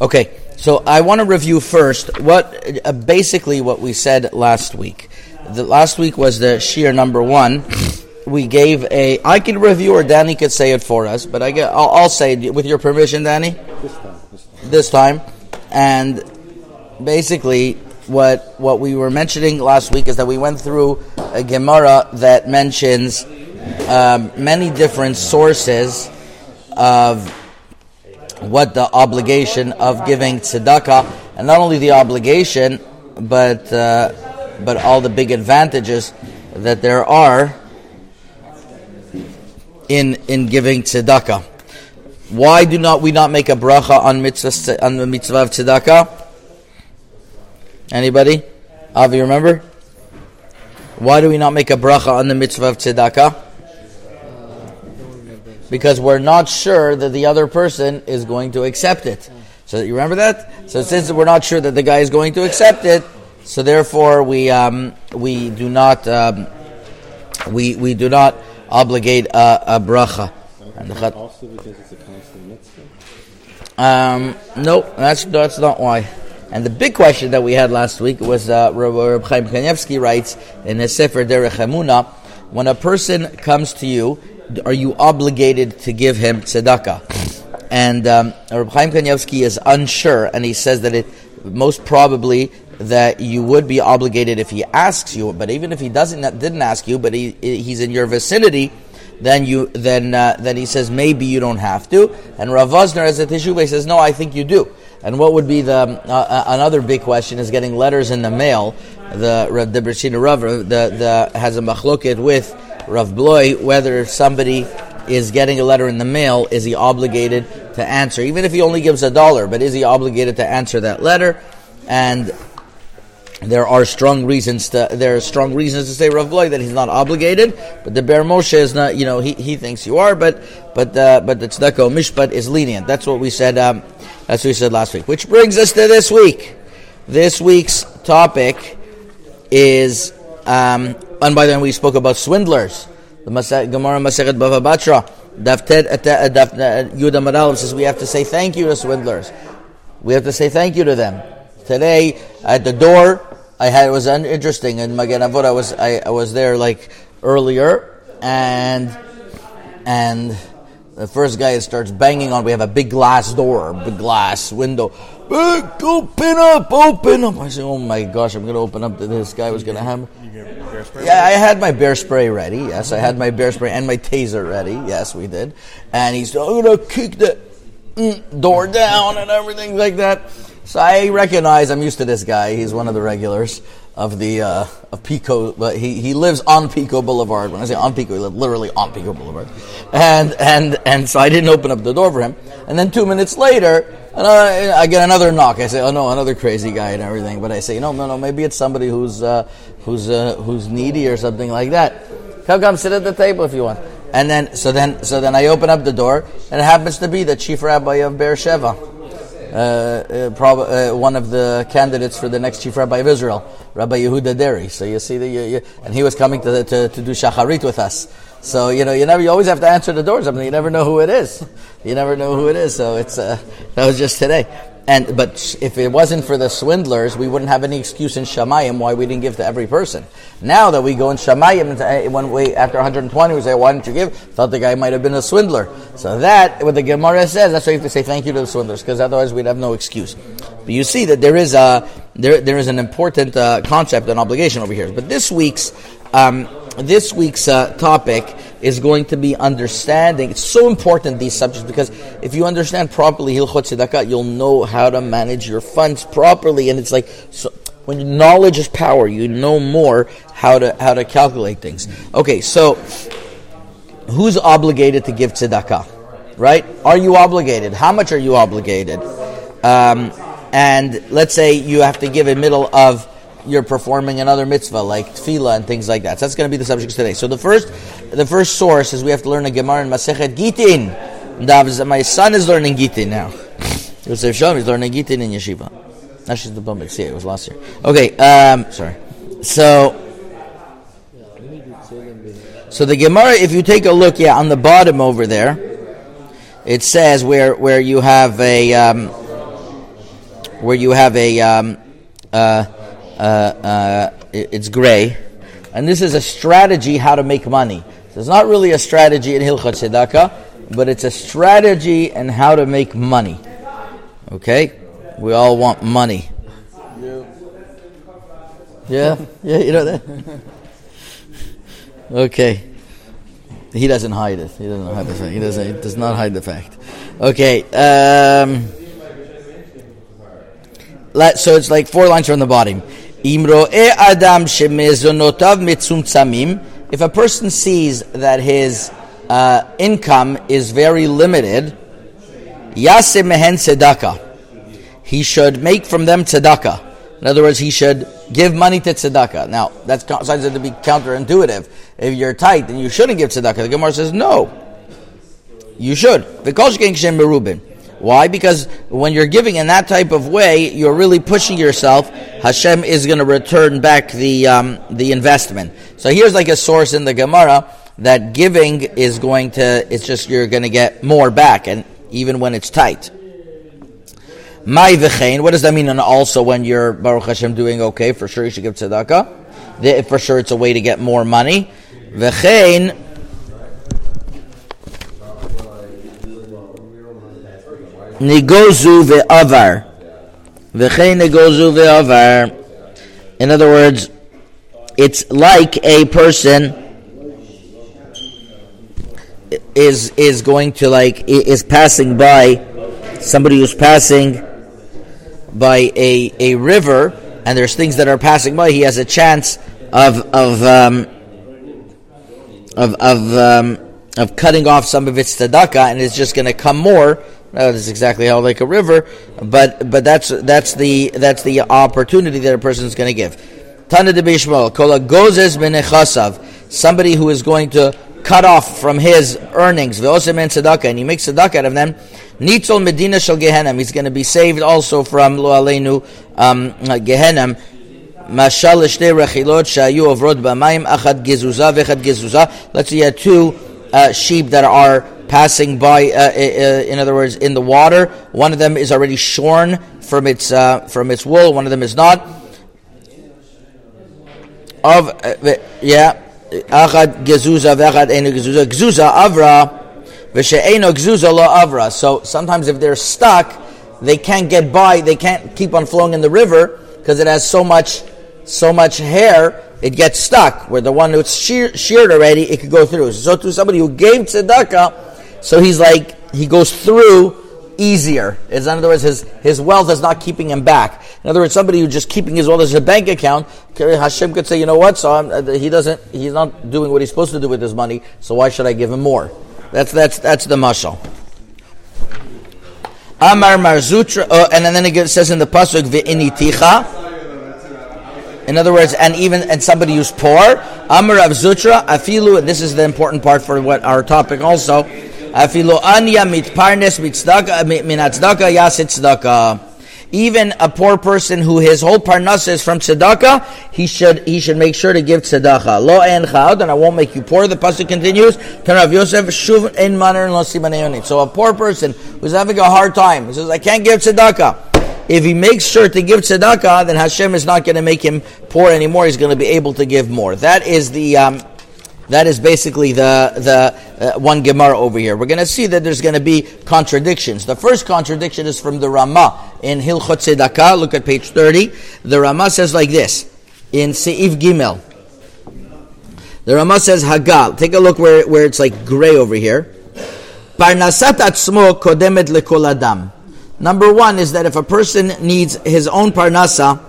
Okay, so I want to review first what uh, basically what we said last week. The last week was the shiur number one. We gave a. I can review or Danny could say it for us, but I get. I'll, I'll say it with your permission, Danny. This time, this time. This time, and basically what what we were mentioning last week is that we went through a Gemara that mentions um, many different sources of what the obligation of giving tzedakah, and not only the obligation, but uh, but all the big advantages that there are in in giving tzedakah. Why do not we not make a bracha on mitzvah on the mitzvah of tzedakah? Anybody? Avi, remember? Why do we not make a bracha on the mitzvah of tzedakah? Because we're not sure that the other person is going to accept it. So you remember that. So since we're not sure that the guy is going to accept it, so therefore we um, we do not um, we we do not obligate a, a bracha. Also because it's a constant mitzvah. Um, no, that's that's not why. And the big question that we had last week was uh, Reb Chaim Kanievsky writes in his Sefer Derech Emunah, when a person comes to you are you obligated to give him tzedakah? And um, Reb Chaim Kanievsky is unsure, and he says that it most probably that you would be obligated if he asks you. But even if he doesn't didn't ask you, but he he's in your vicinity, then you then uh, then he says maybe you don't have to. And Rav Vosner as a Teshuvah says no, I think you do. And what would be the um, uh, uh, another big question is getting letters in the mail. The Rav Debreciner Rav the, the has a machloket with Rav Bloy whether somebody is getting a letter in the mail, is he obligated to answer? Even if he only gives a dollar, but is he obligated to answer that letter? And there are strong reasons to there are strong reasons to say Rav Bloy that he's not obligated, but the Be'er Moshe is not. You know, he, he thinks you are, but but uh, but the Tzedakah Mishpat is lenient. That's what we said. Um, that's what we said last week. Which brings us to this week. This week's topic is um, and by then we spoke about swindlers. The Gemara Masechet Bava Batra, Dafted Daf uh, uh, uh, Yudah Maral says we have to say thank you to swindlers. We have to say thank you to them. Today at the door, I had it was interesting in Magen Avot. I was I, I was there like earlier, and and the first guy starts banging on. We have a big glass door, big glass window. Open up, open up. I said, "Oh my gosh, I'm going to open up." To this guy was going to hammer. Yeah, I had my bear spray ready. Yes, I had my bear spray and my taser ready. Yes, we did. And he's I'm gonna kick the mm, door down and everything like that. So I recognize I'm used to this guy. He's one of the regulars of the uh, of Pico, but he, he lives on Pico Boulevard. When I say on Pico, he literally on Pico Boulevard. And and and so I didn't open up the door for him. And then two minutes later, I get another knock. I say, "Oh no, another crazy guy and everything." But I say, "No, no, no. Maybe it's somebody who's uh, who's uh, who's needy or something like that. Come, come, sit at the table if you want." And then so then so then I open up the door, and it happens to be the chief rabbi of Beersheba uh, uh, prob- uh, one of the candidates for the next chief rabbi of Israel, Rabbi Yehuda Deri. So you see, the, you, you, and he was coming to, to, to do shacharit with us. So you know, you never, you always have to answer the door. Something you never know who it is. You never know who it is. So it's uh, that was just today. And but if it wasn't for the swindlers, we wouldn't have any excuse in Shamayim why we didn't give to every person. Now that we go in Shamayim, uh, when we after 120, we say, "Why didn't you give?" Thought the guy might have been a swindler. So that what the Gemara says, that's why you have to say thank you to the swindlers, because otherwise we'd have no excuse. But you see that there is a there there is an important uh, concept and obligation over here. But this week's um, this week's uh, topic is going to be understanding. It's so important these subjects because if you understand properly Hilchot Tzedakah, you'll know how to manage your funds properly. And it's like so, when knowledge is power, you know more how to how to calculate things. Okay, so who's obligated to give tzedakah? Right? Are you obligated? How much are you obligated? Um, and let's say you have to give a middle of you're performing another mitzvah like tefillah and things like that. So that's going to be the subject today. So the first, the first source is we have to learn a Gemara in Masechet Gitin. My son is learning Gitin now. Yosef Shalom is learning Gitin in yeshiva. Actually, the Bumik. See, it was last year. Okay, um, sorry. So, so the Gemara, if you take a look, yeah, on the bottom over there, it says where where you have a. Um, where you have a um, uh, uh, uh, it- it's gray, and this is a strategy how to make money. So it's not really a strategy in Hilchot Tzedakah, but it's a strategy in how to make money. Okay, we all want money. Yeah, yeah, you know that. Okay, he doesn't hide it. He doesn't hide the fact. He doesn't. He does not hide the fact. Okay. Um, let, so it's like four lines from the bottom. If a person sees that his uh, income is very limited, yase mehen. He should make from them tzedakah. In other words, he should give money to tzedakah. Now, that sounds to be counterintuitive. If you're tight, then you shouldn't give tzedakah. The Gemara says no. You should. Why? Because when you're giving in that type of way, you're really pushing yourself. Hashem is going to return back the um, the investment. So here's like a source in the Gemara that giving is going to. It's just you're going to get more back, and even when it's tight. My v'chein. What does that mean? And also, when you're Baruch Hashem doing okay, for sure you should give tzedakah. For sure, it's a way to get more money. V'chein. Negozu ve'avar. V'chein negozu ve'avar. In other words, it's like a person is is going to like is passing by somebody who's passing by a a river and there's things that are passing by he has a chance of of um, of of um, of cutting off some of its tzedakah, and it's just going to come more. That's exactly how like a river, but but that's that's the that's the opportunity that a person is going to give. Tana de Bishmael, kola gozes benechasav, somebody who is going to cut off from his earnings, v'osemen tzedakah, and he makes tzedakah out of them, nitzol medina shel gehenem, he's going to be saved also from lo aleinu um, gehenem, Let's say you had two uh, sheep that are passing by. Uh, in other words, in the water. One of them is already shorn from its uh, from its wool. One of them is not. Of uh, yeah, achad gezuza v'achad eno gezuza gezuza avra v'she'eno gezuza lo avra. So sometimes if they're stuck, they can't get by. They can't keep on flowing in the river because it has so much so much hair. It gets stuck. Where the one who's sheared already, it could go through. So to somebody who gave tzedakah so he's like, he goes through easier. In other words, his, his wealth is not keeping him back. In other words, somebody who's just keeping his wealth as a bank account, Hashem could say, you know what, so I'm, uh, he doesn't, he's not doing what he's supposed to do with his money, so why should I give him more? That's, that's, that's the mashal. Amar Mar Zutra, uh, and then it says in the pasuk ve'initicha. In other words, and even and somebody who's poor, Amar of Zutra, afilu. and This is the important part for what our topic also. Afilu anya mitparnes minatzdaka yasit tzedaka. Even a poor person who his whole parnasa is from tzedakah, he should he should make sure to give tzedakah. Lo en chaud, and I won't make you poor. The pasuk continues. Rav Yosef shuv en maner. So a poor person who's having a hard time, he says, I can't give tzedakah. If he makes sure to give tzedakah, then Hashem is not going to make him poor anymore. He's going to be able to give more. That is the um, that is basically the the uh, one Gemara over here. We're going to see that there's going to be contradictions. The first contradiction is from the Rama in Hilchot Tzedakah. Look at page thirty. The Rama says like this in Seif Gimel. The Rama says Hagah. Take a look where where it's like gray over here. Parnasat atzmo kodemet lekol adam. Number one is that if a person needs his own parnasa,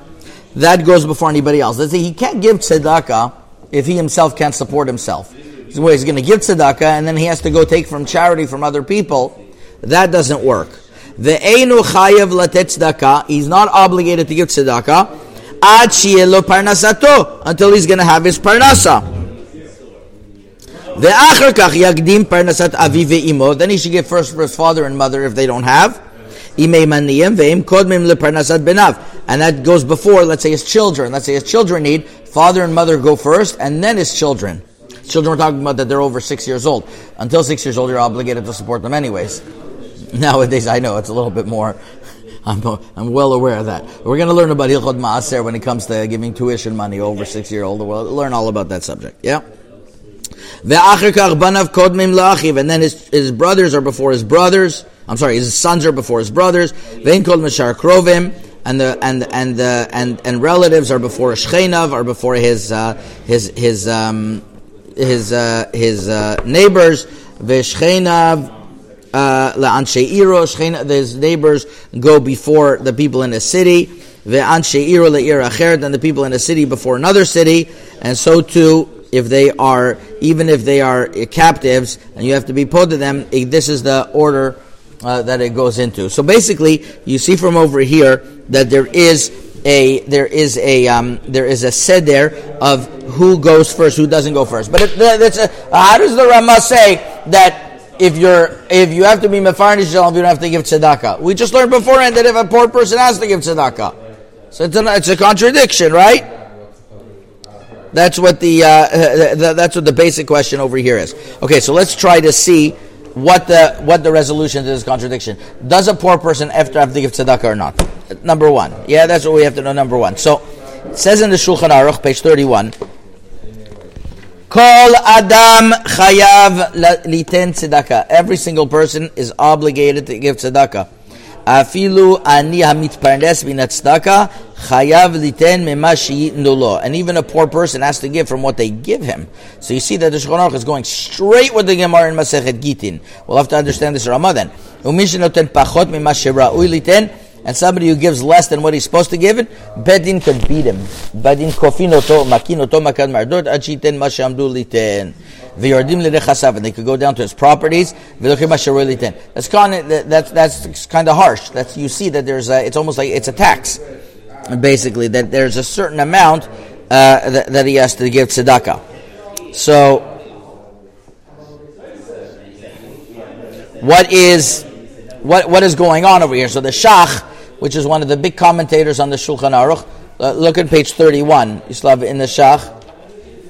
that goes before anybody else. Let's say he can't give tzedakah if he himself can't support himself. So he's going to give tzedakah and then he has to go take from charity from other people. That doesn't work. The einu chayev latet tzedakah. He's not obligated to give tzedakah. Ad shielo parnasato until he's going to have his parnasa. ואחר כך יקדים פרנסת אביו ואימו, then he should give first for his father and mother if they don't have. אימי מניהם והם קודמים לפרנסת בניו. And that goes before, let's say his children. Let's say his children need, father and mother go first, and then his children. Children we're talking about that they're over six years old. Until six years old, you're obligated to support them anyways. Nowadays, I know it's a little bit more I'm, I'm well aware of that. We're going to learn about Hilchot Maaser when it comes to giving tuition money over six year old. We'll learn all about that subject. Yeah. And then his, his brothers are before his brothers. I'm sorry, his sons are before his brothers. And the and and the and and relatives are before Shchenav, are before his uh, his his um, his uh, his uh, neighbors. V'Shchenav uh, la'anshe. His neighbors go before the people in the city. Ve'anshe iro le'ir acheret, and the people in the city before another city, and so too if they are, even if they are captives, and you have to be put to them, this is the order uh, that it goes into. So basically, you see from over here that there is a there is a um, there is a seder of who goes first, who doesn't go first. But it, a, how does the Rama say that if you're if you have to be mefarnish you don't have to give tzedakah? We just learned beforehand that if a poor person has to give tzedakah, so it's a, it's a contradiction, right? That's what the, uh, that's what the basic question over here is. Okay, so let's try to see what the what the resolution to this contradiction. Does a poor person after have to give tzedakah or not? Number one. Yeah, that's what we have to know. Number one. So it says in the Shulchan Aruch, page thirty-one. Kol Adam chayav liten tzedakah. Every single person is obligated to give tzedakah. Afilu ani hamitparnes min tzedakah chayav liten mema And even a poor person has to give from what they give him. So you see that the Shulchan is going straight with the Gemara in Masechet Gitin. We'll have to understand this Rama then. Umishin noten pachot mema shera'ui liten. And somebody who gives less than what he's supposed to give it, Bedin could beat him. Bedin kofin oto, makin oto makan mardot, ad shiten ma shamdu liten. And they could go down to his properties. That's kind of, that's, that's kind of harsh. That's, you see that there's a, it's almost like, it's a tax. Basically, that there's a certain amount, uh, that, that he has to give tzedakah. So, what is, what, what is going on over here? So the Shach, which is one of the big commentators on the Shulchan Aruch. Uh, look at page 31. You still it in the Shach.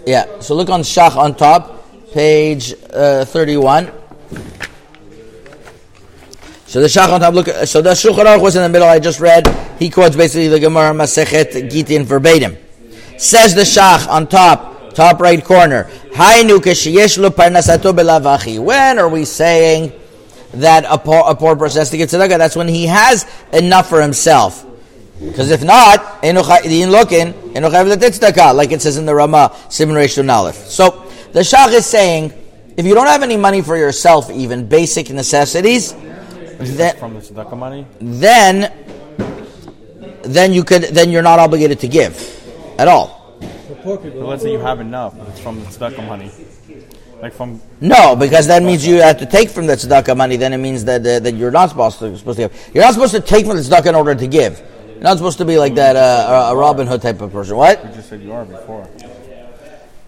Yeah, so look on Shach on top, page uh, 31. So the Shach on top, look, so the Shulchan Aruch was in the middle, I just read. He quotes basically the Gemara Masechet Gitin verbatim. Says the Shach on top, top right corner, When are we saying that a poor, a poor person has to give tzedakah, that's when he has enough for himself. Because if not, like it says in the Rama, Simon Aleph. So the Shach is saying, if you don't have any money for yourself, even basic necessities, then, from the tzedakah money, then then you could then you're not obligated to give at all. But let's say you have enough, it's from the tzedakah money. Like from no, because that means you have to take from the tzedakah money. Then it means that uh, that you're not supposed to supposed to give. You're not supposed to take from the tzedakah in order to give. You're not supposed to be like that uh, a Robin Hood type of person. What? You just said you are before.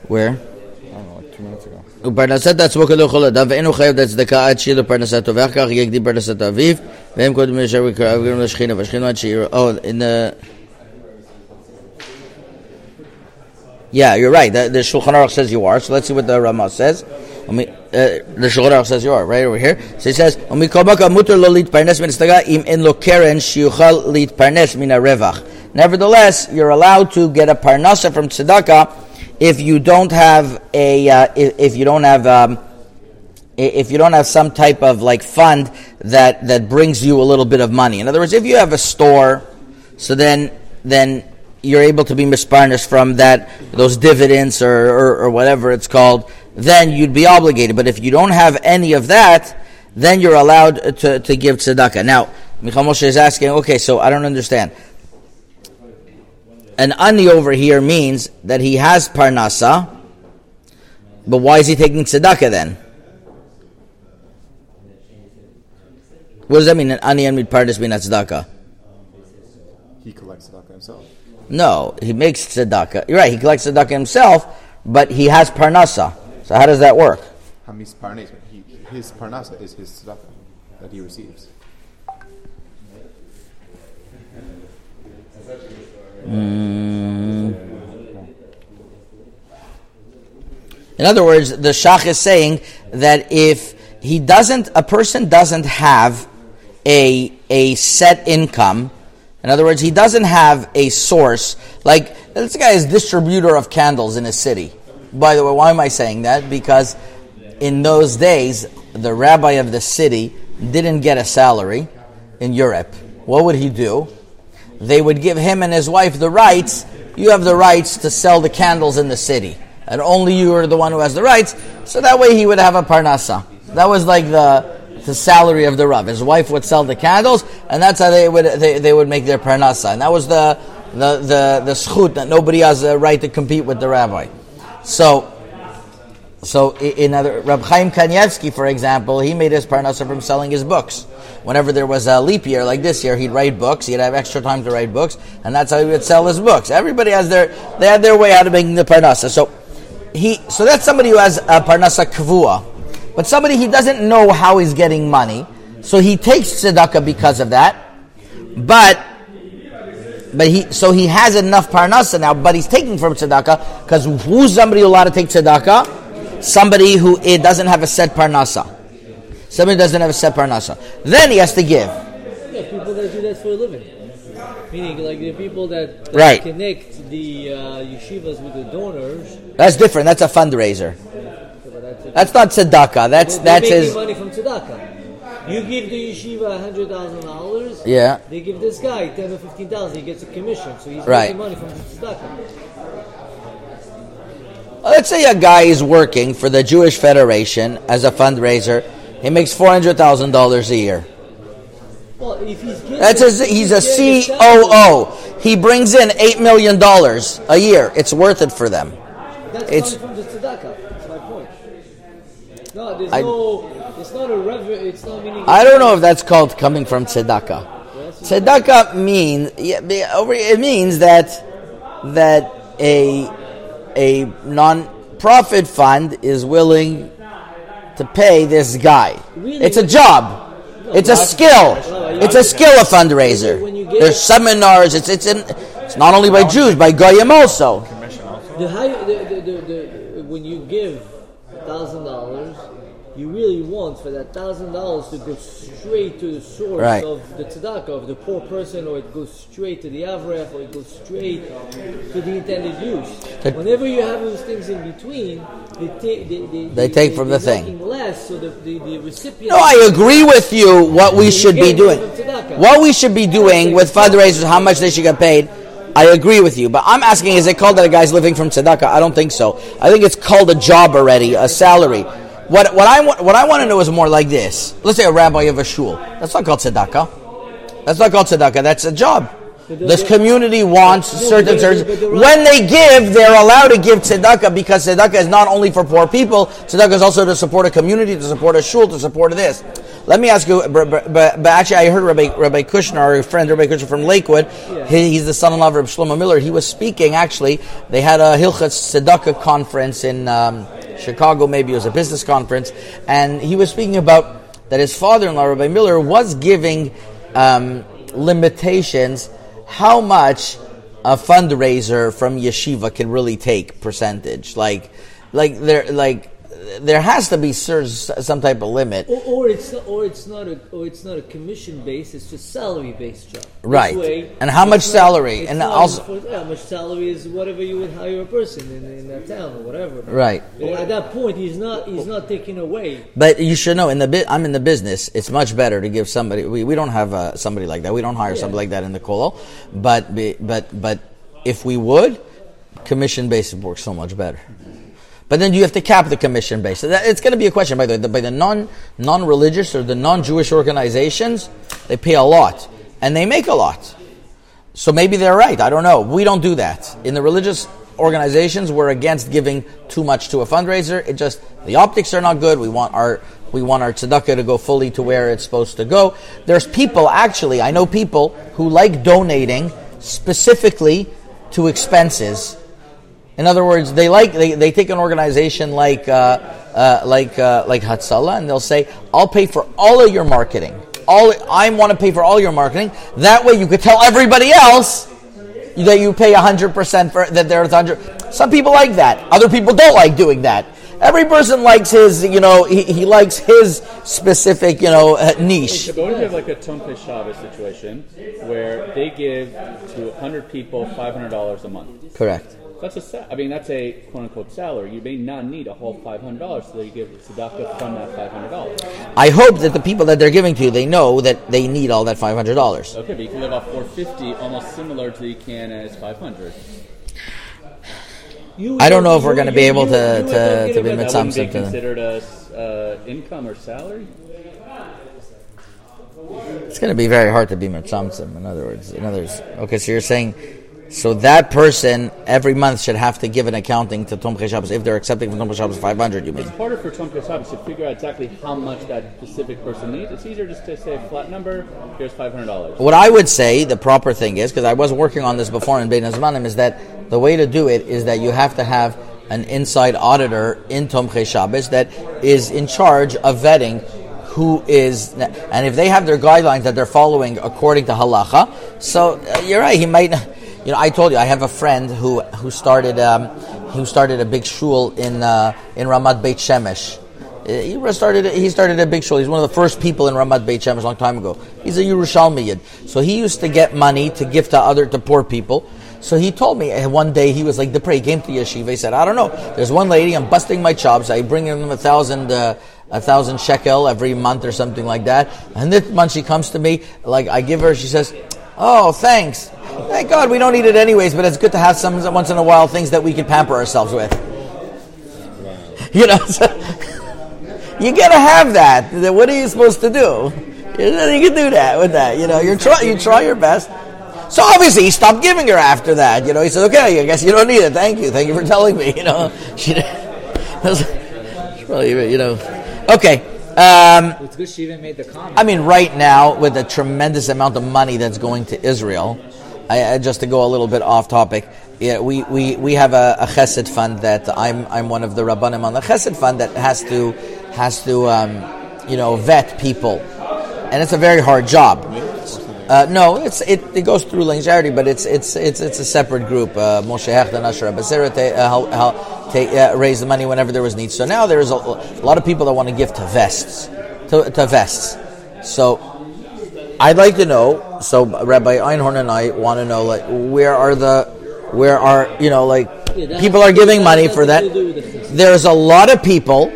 Where? I don't know, like two minutes ago. ופרנסת עצמו כלא יכול לדעת, ואינו חייב את הצדקה עד שיהיה לו פרנסתו, ואחר כך יקדים פרנסת אביו, והם קודם ישר וקרבים לשכינה, והשכינה עד שיהיה... Yeah, you're right. The, the Shulchan Aruch says you are. So let's see what the Rama says. Uh, the Shulchan Aruch says you are right over here. So he says, Nevertheless, you're allowed to get a parnasa from tzedakah if you don't have a uh, if, if, you don't have um, if you don't have some type of like fund that that brings you a little bit of money. In other words, if you have a store, so then then you're able to be misparnished from that those dividends or, or, or, whatever it's called, then you'd be obligated. But if you don't have any of that, then you're allowed to, to give tzedakah. Now, Michal Moshe is asking, okay, so I don't understand. An ani over here means that he has parnasa, but why is he taking tzedakah then? What does that mean? An ani and mitparnas mean tzedakah? He collects tzedakah himself. No, he makes tzedakah. You're right, he collects tzedakah himself, but he has parnasa. So how does that work? His parnasa is his tzedakah that he receives. Mm. In other words, the Shach is saying that if he doesn't, a person doesn't have a a set income. In other words, he doesn't have a source. Like, this guy is distributor of candles in a city. By the way, why am I saying that? Because in those days, the rabbi of the city didn't get a salary in Europe. What would he do? They would give him and his wife the rights. You have the rights to sell the candles in the city. And only you are the one who has the rights. So that way he would have a parnasa. That was like the, the salary of the Rav. His wife would sell the candles, and that's how they would, they, they would make their parnasa. And that was the, the, the, the schut that nobody has a right to compete with the rabbi. So, so in other, Rab Chaim Kanievsky, for example, he made his parnasa from selling his books. Whenever there was a leap year like this year, he'd write books. He'd have extra time to write books, and that's how he would sell his books. Everybody has their they had their way out of making the parnasa. So he so that's somebody who has a parnasa kvua, but somebody he doesn't know how he's getting money, so he takes tzedakah because of that. But but he so he has enough parnasa now, but he's taking from tzedakah because who's somebody who allowed to take tzedakah? Somebody who it doesn't have a set parnasa. Somebody doesn't have a set parnasa. Then he has to give. Yeah, people that do that for a living. Meaning, like the people that, that Right. connect the uh, yeshivas with the donors. That's different. That's a fundraiser. That's not tzedakah. That's They're that's his. money from tzedakah. You give the yeshiva hundred thousand dollars. Yeah. They give this guy ten or fifteen thousand. He gets a commission, so he's Right. making money from the tzedakah. Let's say a guy is working for the Jewish Federation as a fundraiser. He makes four hundred thousand dollars a year. Well, if he's getting, That's his, if he's a COO. He brings in eight million dollars a year. It's worth it for them. That's It's- from the tzedakah. My there's I- no. It's not a rev. It's not meaning. I don't know if that's called coming from tzedakah. Tzedakah means it means that that a a non-profit fund is willing to pay this guy. Really? It's a job. It's a skill. It's a skill of fundraiser. There's seminars. It's it's in, it's not only by Jews, by goyim also. The high, the, the, the, when you give thousand dollars, you really want for that thousand dollars to go straight to the source Right. of the tzedakah of the poor person, or it goes straight to the avrech, or it goes straight to the intended use. That- Whenever you have those things in between, they take they, they, They take from the thing. less, so the, the, the recipient. No, I agree with you. What we should be doing, what we should be doing with fundraisers, how much they should get paid. I agree with you, but I'm asking: Is it called that a guy's living from tzedakah? I don't think so. I think it's called a job already, a salary. What what I want what I want to know is more like this. Let's say a rabbi of a shul. That's not called tzedakah. That's not called tzedakah. That's a job. This community wants certain but- certain. but the- When they give, they're allowed to give tzedakah because tzedakah is not only for poor people. Tzedakah is also to support a community, to support a shul, to support this. Let me ask you, but actually, I heard Rabbi, Rabbi Kushner, our friend Rabbi Kushner from Lakewood. He's the son-in-law of Rabbi Shlomo Miller. He was speaking. Actually, they had a Hilchot Tzedakah conference in um, Chicago. Maybe it was a business conference, and he was speaking about that his father-in-law Rabbi Miller was giving um, limitations how much a fundraiser from yeshiva can really take percentage. Like, like there, like there has to be some type of limit. Or, or it's or it's not a or it's not a commission based. It's just salary based job. Right. way, And how much not- salary? And also- for- yeah, how much salary is whatever you would hire a person in, in that town or whatever. Right. At that point, he's not he's not taking away. But you should know in the bit. I'm in the business. It's much better to give somebody. We, we don't have uh, somebody like that. We don't hire somebody like that in the kollel. But but but if we would, commission based works so much better. But then you have to cap the commission base. So that, it's going to be a question by the by the non non religious or the non Jewish organizations. They pay a lot and they make a lot. So maybe they're right. I don't know. We don't do that. In the religious organizations, we're against giving too much to a fundraiser. It just the optics are not good. We want our we want our tzedakah to go fully to where it's supposed to go. There's people actually. I know people who like donating specifically to expenses. In other words, they like they, they take an organization like uh, uh, like uh, like Hatzalah, and they'll say, "I'll pay for all of your marketing. All I want to pay for all your marketing. That way, you could tell everybody else that you pay hundred percent for that. There's hundred. Some people like that. Other people don't like doing that. Every person likes his, you know, he, he likes his specific, you know, uh, niche. But what if you have like a Tomchei Shabbos situation where they give to 100 people $500 a month? Correct. That's a sa- I mean, that's a quote unquote salary. You may not need a whole $500, so you give tzedakah from that $500. I hope that the people that they're giving to, they know that they need all that five hundred dollars. Okay, but you can live off 450 almost similar to you can as 500. You- I don't know if we're going to be able to to, to be about- That wouldn't be mitzvah to considered as uh, income or salary? It's going to be very hard to be mitzvah. In other words, in other words, okay. So you're saying, so that person every month should have to give an accounting to Tom Shabbos if they're accepting from Tom Shabbos five hundred. You mean? It's harder for Tomchei Shabbos to figure out exactly how much that specific person needs. It's easier just to say a flat number, here's $500. What I would say the proper thing is, because I was working on this before in Bein Hazmanim, is that the way to do it is that you have to have an inside auditor in Tomchei Shabbos that is in charge of vetting who is, and if they have their guidelines that they're following according to halacha, so uh, you're right. He might, you know, I told you I have a friend who who started um, who started a big shul in uh, in Ramat Beit Shemesh. Uh, He started. He started a big shul. He's one of the first people in Ramat Beit Shemesh a long time ago. He's a Yerushalmi Yid. So he used to get money to give to other to poor people. So he told me one day he was like depraved. He came to yeshiva. He said, "I don't know. There's one lady. I'm busting my chops. I bring them a thousand." Uh, a thousand shekel every month or something like that. And this month she comes to me, like I give her, she says, "Oh, thanks. Thank God we don't need it anyways, but it's good to have some once in a while things that we can pamper ourselves with." You know, so, you gotta have that. What are you supposed to do? You can do that with that. You know, you try, you try your best. So obviously he stopped giving her after that. You know, he said, "Okay, I guess you don't need it. Thank you, thank you for telling me." You know, she, she probably, you know, okay. Um, It's good she even made the comment. I mean, right now, with the tremendous amount of money that's going to Israel, I, I, just to go a little bit off topic, yeah, we, we, we have a, a chesed fund that I'm, I'm one of the rabbanim on the chesed fund that has to, has to um, you know, vet people. And it's a very hard job. Uh, no, it's it, it goes through Lane Charity, but it's it's it's it's a separate group. Uh, Moshe Hecht and Asher Abasira ta- uh, hel- hel- ta- uh, raise the money whenever there was need. So now there's a, a lot of people that want to give to vests, to, to vests. So I'd like to know. So Rabbi Einhorn and I want to know, like, where are the, where are you know, like, Yeah, people are giving money for that. do with the chesed. There's a lot of people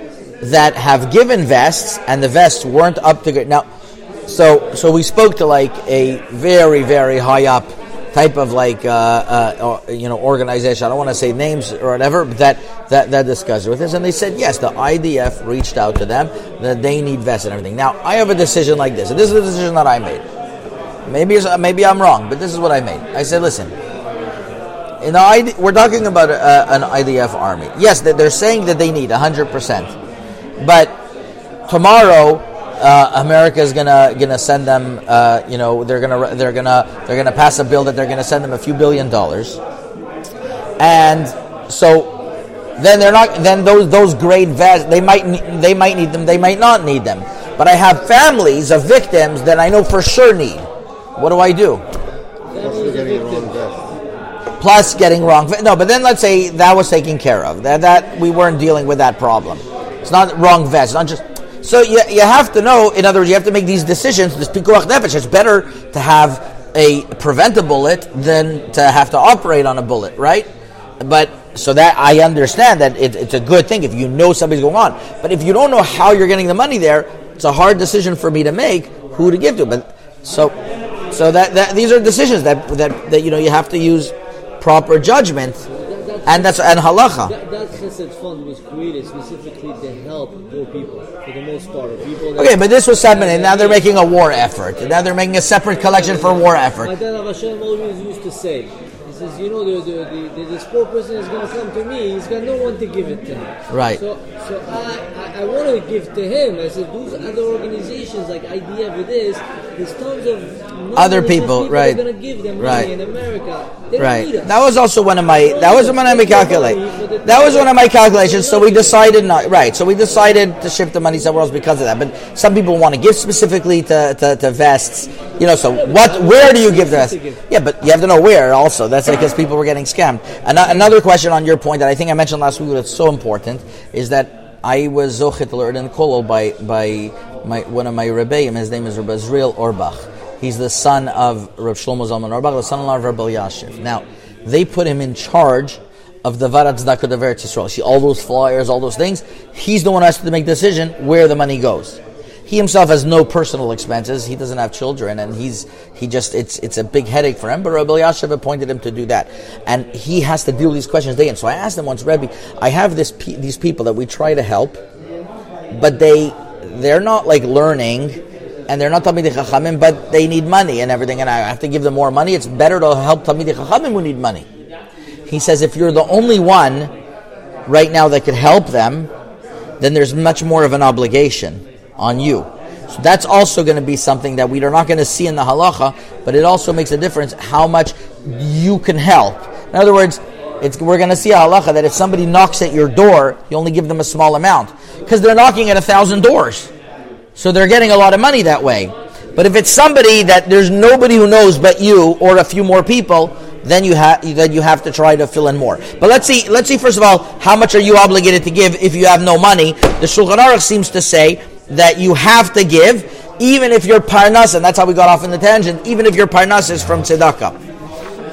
that have given vests, and the vests weren't up to good. Now, so so we spoke to like a very very high up type of like uh, uh, you know organization. I don't want to say names or whatever, but that that that discussed it with us, and they said yes, the IDF reached out to them that they need vests and everything. Now I have a decision like this, and this is the decision that I made. Maybe maybe I'm wrong, but this is what I made. I said, listen. In the ID, we're talking about uh, an IDF army. Yes, they- they're saying that they need 100%. But tomorrow, uh, America is gonna gonna send them. Uh, you know, they're gonna they're gonna they're gonna pass a bill that they're gonna send them a few billion dollars, and so then they're not. Then those those great vets, they might they might need them. They might not need them. But I have families of victims that I know for sure need. What do I do? Plus getting wrong. No, but then let's say that was taken care of. That that we weren't dealing with that problem. It's not wrong vest. It's not just. So you, you have to know. In other words, you have to make these decisions. This pikuach nefesh. It's better to have a prevent a bullet than to have to operate on a bullet, right? But so that I understand that it, it's a good thing if you know something's going on. But if you don't know how you're getting the money there, it's a hard decision for me to make who to give to. But so so that, that these are decisions that, that that you know you have to use proper judgment, and that's and halacha. That, that fund was created specifically to help poor people, for the most part. Okay, but this was happening. Now they're making a war effort. Now they're making a separate collection for war My effort. dad Rav Hashem always used to say, says, you know, the, the, the, this poor person is going to come to me, he's got no one to give it to him. Right. So, so I, I, I want to give to him. I said, those other organizations like IDF with this, There's tons of Other non-religious people, right. Going to give them money Right. in America. They Right. That was also one of my. That was one of my calculate. That was one of my calculations. So we decided not. Right. So we decided to shift the money somewhere else because of that. But some people want to give specifically to, to, to vests. You know. So what? Where do you give the vests? Yeah, but you have to know where also. That's because people were getting scammed. Ano- Another question on your point that I think I mentioned last week that's so important is that I was zochet to learn in Kollel by by my one of my rebbeim. His name is Rabbi Israel Auerbach. He's the son of Rav Shlomo Zalman Auerbach, the son-in-law of Rabbi Yashiv. Now, they put him in charge of the Varat Tzedakah of Eretz Yisrael. See all those flyers, all those things. He's the one who has to make the decision where the money goes. He himself has no personal expenses. He doesn't have children, and he's he just it's it's a big headache for him. But Rabbi Yashiv appointed him to do that, and he has to deal with these questions day in. So I asked him once, Rebbe, I have this pe- these people that we try to help, but they they're not like learning and they're not Talmidei Chachamim, but they need money and everything, and I have to give them more money. It's better to help Talmidei Chachamim who need money. He says if you're the only one right now that could help them, then there's much more of an obligation on you. So that's also going to be something that we are not going to see in the halacha, but it also makes a difference how much you can help. In other words, we're going to see a halacha that if somebody knocks at your door, you only give them a small amount because they're knocking at a thousand doors, so they're getting a lot of money that way. But if it's somebody that there's nobody who knows but you or a few more people, then you have then you have to try to fill in more. But let's see let's see first of all how much are you obligated to give if you have no money. The Shulchan Aruch seems to say that you have to give even if your parnas and that's how we got off in the tangent. Even if your parnas is from tzedakah.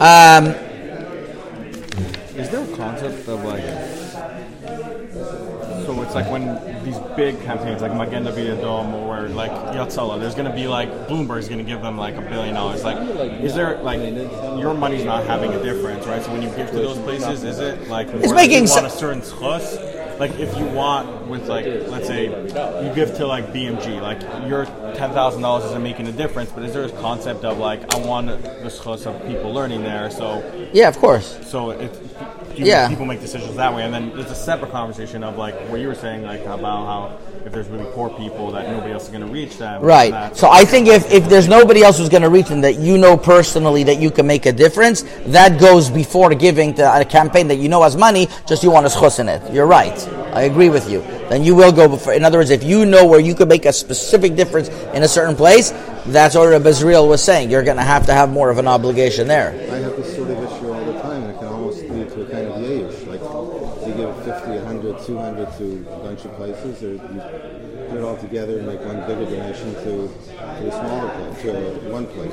Um, Is there a concept of like, so it's like when these big campaigns like Magen David Adom or like Hatzalah, there's going to be like Bloomberg's going to give them like a billion dollars. Like, is there like your money's not having a difference, right? So when you give to those places, is it like that making you want a certain schus? Like if you want with like let's say you give to like BMG, like your ten thousand dollars isn't making a difference, but is there a concept of like I want the schus of people learning there, so yeah, of course. so it, you, Yeah. people make decisions that way, and then there's a separate conversation of like what you were saying, like about how if there's really poor people that nobody else is going to reach them. Right. that- So I think if, if there's nobody else who's going to reach them that you know personally that you can make a difference, that goes before giving to a campaign that you know has money, just you want to schus in it. You're right. I agree with you. Then you will go before. In other words, if you know where you could make a specific difference in a certain place, that's what Rabbi Israel was saying. You're going to have to have more of an obligation there. I have this sort of issue all the time, and it can almost lead to a kind of yayish. Like, you give 50, 100, 200 to a bunch of places, or you put it all together and make one bigger donation to, to a smaller place, to a, one place.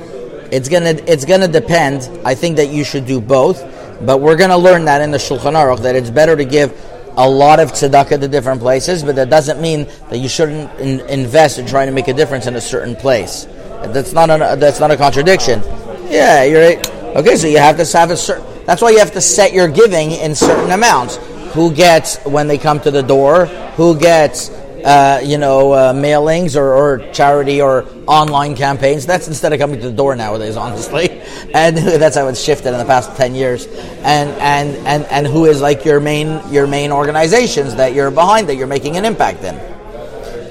It's gonna it's gonna depend. I think that you should do both, but we're gonna learn that in the Shulchan Aruch that it's better to give a lot of tzedakah to different places, but that doesn't mean that you shouldn't in, invest in trying to make a difference in a certain place. That's not a, that's not a contradiction. Yeah, you're right. Okay, so you have to have a certain. That's why you have to set your giving in certain amounts. Who gets when they come to the door? Who gets uh, you know, uh, mailings or, or charity or online campaigns. That's instead of coming to the door nowadays, honestly. And that's how it's shifted in the past ten years. And and and and who is like your main your main organizations that you're behind that you're making an impact in.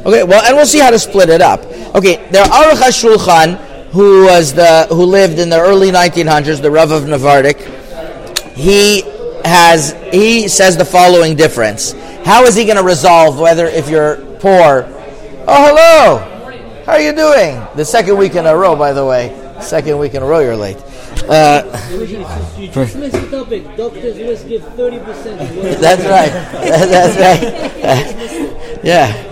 Okay, well, and we'll see how to split it up. Okay, there are Aruch HaShulchan, who was the who lived in the early 1900s, the Rav of Novardok. He has he says the following difference. How is he going to resolve whether if you're poor? Oh, hello. How are you doing? The second week in a row, by the way. Second week in a row, you're late. Uh, You just missed the topic. Doctors must give 30%. that's right. That's right. yeah.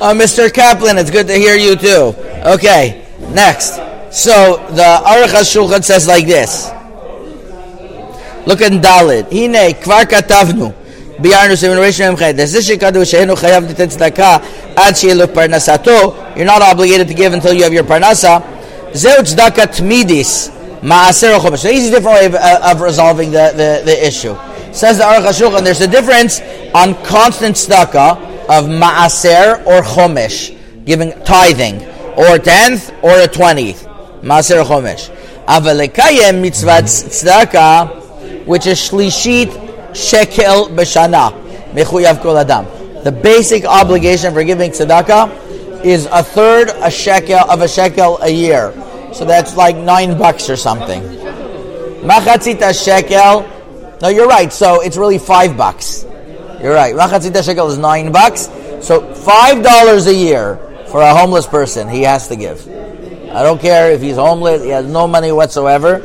Uh, Mr. Kaplan, it's good to hear you too. Okay, next. So the Aruch HaShulchan says like this. Look in Daled. Hine kvar katavnu. ביארנו שבנורשנו ממך את זה שכתוב שאינו חייב לתת צדקה עד שיהיה לו You're not obligated to give until you have your parnasa. זהו צדקה tmidis maaser החומש. So he's a different way of, uh, of resolving the, the, the issue. Says the Aruch HaShulchan, there's a difference on constant tzedakah of maaser or chomesh, giving tithing, or tenth or a twentieth. Maaser Chomesh. Avalekayem mitzvah tzedaka, which is shlishit shekel b'shana, mechuyav kol adam. The basic obligation for giving tzedakah is a third a shekel of a shekel a year. So that's like nine bucks or something. Machatzita shekel. No, you're right. So it's really five bucks. You're right. Machatzita shekel is nine bucks. So five dollars a year for a homeless person he has to give. I don't care if he's homeless, he has no money whatsoever.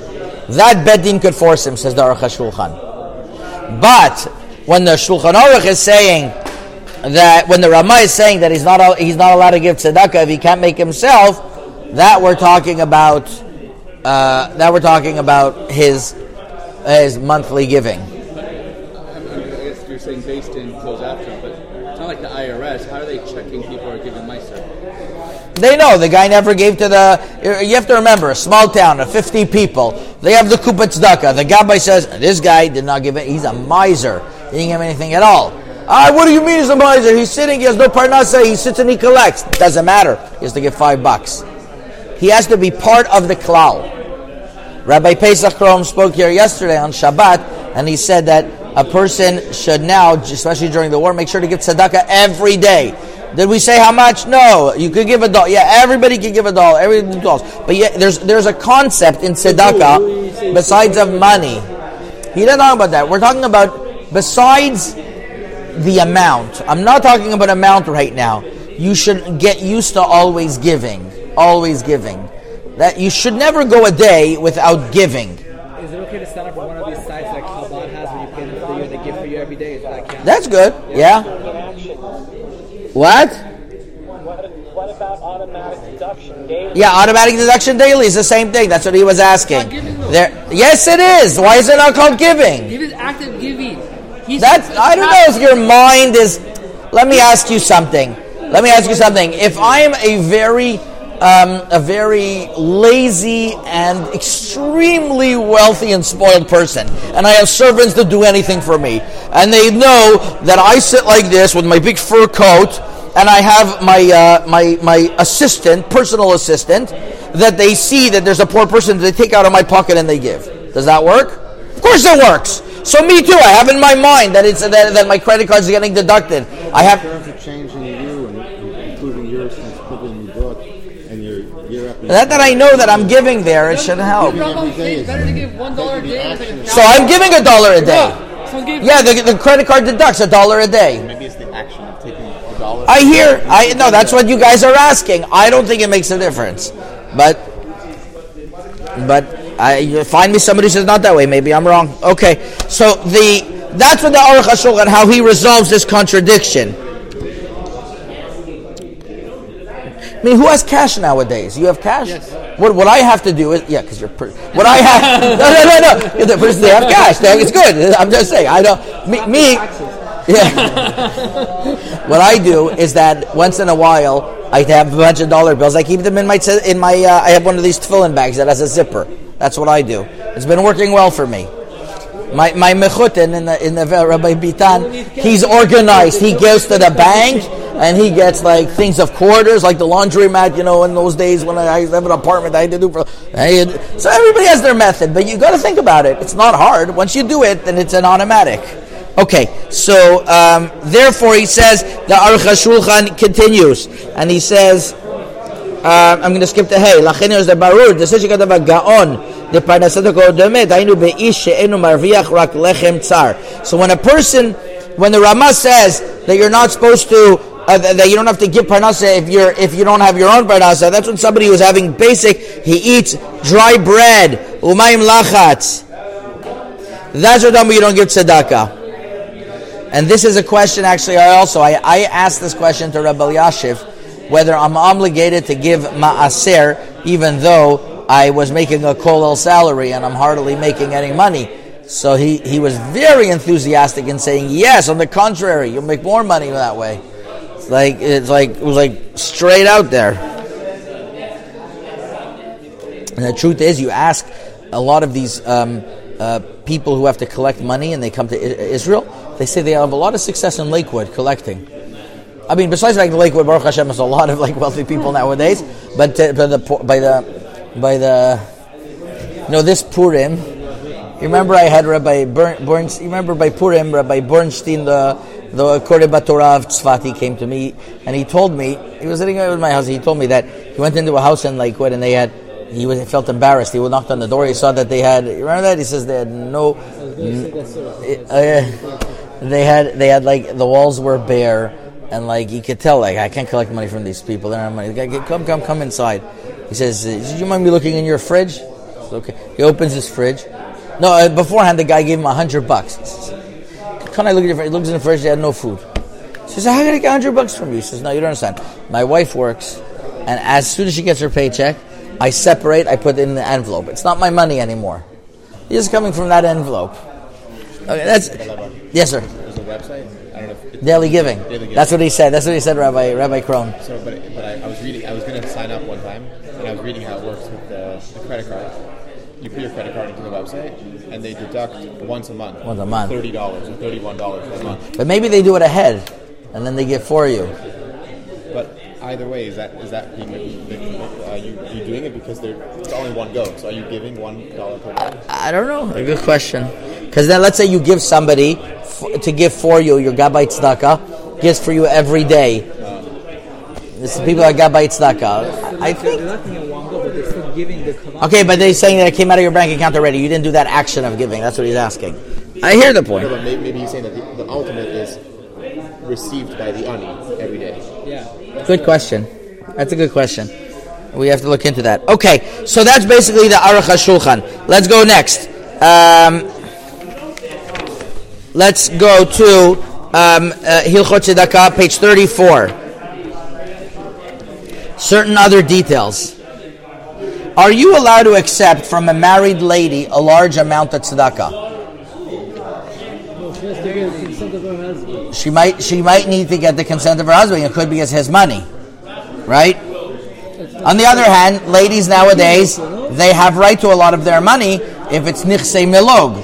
That bedin could force him, says the Aruch HaShulchan. But when the Shulchan Aruch is saying that, when the Ramah is saying that he's not he's not allowed to give tzedakah if he can't make himself, that we're talking about uh, that we're talking about his his monthly giving. You're saying based in goes after but it's not like the IRS. How are they checking people are giving Meiser? They know the guy never gave to the. You have to remember, a small town of 50 people. They have the kupatz tzedakah. The gabbai says this guy did not give it. He's a miser. He didn't give anything at all. Ah, what do you mean he's a miser? He's sitting. He has no parnasa. He sits and he collects. Doesn't matter. He has to give five bucks. He has to be part of the klal. Rabbi Pesach Krohn spoke here yesterday on Shabbat, and he said that a person should now, especially during the war, make sure to give tzedakah every day. Did we say how much? No. You could give a dollar. Yeah, everybody can give a dollar. Everybody dollars. But yeah, there's there's a concept in tzedakah besides of money. He didn't talk about that. We're talking about besides the amount. I'm not talking about amount right now. You should get used to always giving. Always giving. That you should never go a day without giving. Is it okay to sign up for one of these sites like Chabad has where you pay them for the year, they give for you every day? Is that count? That's good. Yeah. What? What, what about automatic deduction daily? Yeah, automatic deduction daily is the same thing. That's what he was asking. not giving. There, yes, it is. Why is it not called giving? Give is active giving. He's That's I don't know if your mind is. Let me ask you something. Let me ask you something. If I am a very um, a very lazy and extremely wealthy and spoiled person, and I have servants that do anything for me, and they know that I sit like this with my big fur coat, and I have my uh, my my assistant, personal assistant, that they see that there's a poor person, they take out of my pocket and they give. Does that work? Of course it works. So me too. I have in my mind that it's that, that my credit card is getting deducted. I have. terms of changing you and improving your sensitivity you brought and your year after That that I know that I'm giving there, it should help. every day It's better to give one dollar a day. It's like a So I'm giving a dollar a day. Yeah, the, the credit card deducts a dollar a day. Maybe it's the action of taking a dollar. I hear. I no, that's what you guys are asking. I don't think it makes a difference, but but I you find me somebody who says not that way. Maybe I'm wrong. Okay, so the that's what the Aruch HaShulchan how he resolves this contradiction. I mean, who has cash nowadays? You have cash. Yes. What what I have to do is yeah, because you're per, what I have. No, no, no, no. The person they have cash. They- It's good. I'm just saying. I don't. Me, me yeah. what I do is that once in a while I have a bunch of dollar bills. I keep them in my t- in my. Uh, I have one of these tefillin bags that has a zipper. That's what I do. It's been working well for me. My my mechutin in the in the Rabbi Bitan, he's organized. He goes to the bank and he gets like things of quarters, like the laundromat. You know, in those days when I, have an apartment, I had to do for. Had, so everybody has their method, but you got to think about it. It's not hard. Once you do it, then it's an automatic. Okay, so um, therefore he says the Aruch continues, and he says, uh, "I'm going to skip the hey." The Barur, the Gaon. So when a person, when the Rama says that you're not supposed to uh, that you don't have to give parnasa if you're if you don't have your own parnasa, that's when somebody who's having basic, he eats dry bread, umayim lachatz. That's what you don't give tzedakah. And this is a question actually I also I, I asked this question to Rabbi Yashiv whether I'm obligated to give ma'aser even though I was making a Kollel salary and I'm hardly making any money. So he, he was very enthusiastic in saying yes. On the contrary, you'll make more money that way. Like it's like it was like straight out there. And the truth is, you ask a lot of these um, uh, people who have to collect money and they come to I- Israel, they say they have a lot of success in Lakewood collecting. I mean, besides like Lakewood, Baruch Hashem, there's a lot of like wealthy people nowadays. But uh, by the by the by the you know this Purim, you remember I had Rabbi Bern, Bernstein. You remember by Purim, Rabbi Bernstein, the the Koreh Batorah of Tzfat, he came to me and he told me, he was sitting at my house, he told me that he went into a house in Lakewood and they had, he was, he felt embarrassed. He knocked on the door, he saw that they had, remember that? He says they had no, uh, they had, they had like, the walls were bare and like, you could tell, like, I can't collect money from these people. They don't have money. Guy, come, come, come inside. He says, "Do you mind me looking in your fridge?" Okay. He opens his fridge. No, uh, beforehand the guy gave him a hundred bucks. Can I look at your fridge? He looks in the fridge. They had no food. He says, "How can I get a hundred bucks from you?" He says, "No, you don't understand. My wife works, and as soon as she gets her paycheck, I separate. I put it in the envelope. It's not my money anymore. It's coming from that envelope." Okay, that's yes, sir. There's a website. I don't know. If Daily giving. Daily giving. That's what he said. That's what he said, Rabbi Rabbi Krohn. So, but but I, I was reading. I was going to sign up one time, and I was reading how it works with the, the credit card. You put your credit card into the website, and they deduct once a month. Once a month. Thirty dollars or thirty-one dollars a month. But maybe they do it ahead, and then they give for you. But either way, is that is that being are uh, you, you doing it because they're it's only one go? So are you giving one dollar per day? I don't know. A good question. Because then, let's say you give somebody f- to give for you your gabbai tzedakah, gives for you every day. Uh, this is people that gabbai tzedakah. I think. They're not doing it one go, but they're still giving the kavanah. Okay, but they're saying that it came out of your bank account already. You didn't do that action of giving. That's what he's asking. I hear the No, point. but maybe, maybe he's saying that the, the ultimate is received by the ani every day. Yeah. Good question. That's a good question. We have to look into that. Okay, so that's basically the Aruch HaShulchan. Let's go next. Um, let's go to um, uh, Hilchot Tzedakah, page 34. Certain other details. Are you allowed to accept from a married lady a large amount of tzedakah? She might she might need to get the consent of her husband. It could be as his money, right? On the other hand, ladies nowadays they have right to a lot of their money if it's nichse milog.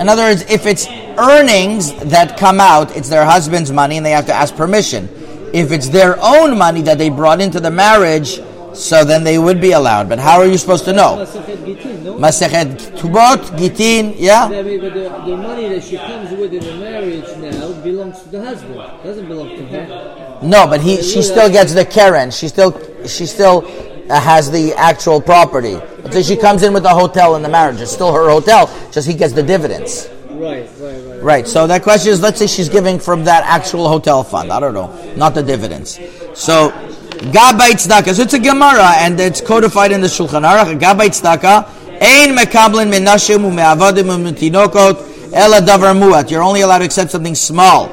In other words, if it's earnings that come out, it's their husband's money and they have to ask permission. If it's their own money that they brought into the marriage, so then they would be allowed. But how are you supposed to know? Masachet Gitin, no? Masechet Tubot, Gitin, yeah. But the, the money that she comes with in the marriage now belongs to the husband. Doesn't belong to her. No, but he she still gets the keren. She still she still uh, has the actual property. Let's say she comes in with the hotel in the marriage. It's still her hotel. Just he gets the dividends. Right, right, right. Right. So that question is, let's say she's giving from that actual hotel fund. I don't know, not the dividends. So. Gabay tzedakah. So it's a Gemara, and it's codified in the Shulchan Aruch. Gabay tzedakah. Ein mekablin menashim umeavadim umetinokot ela davar muat. You're only allowed to accept something small.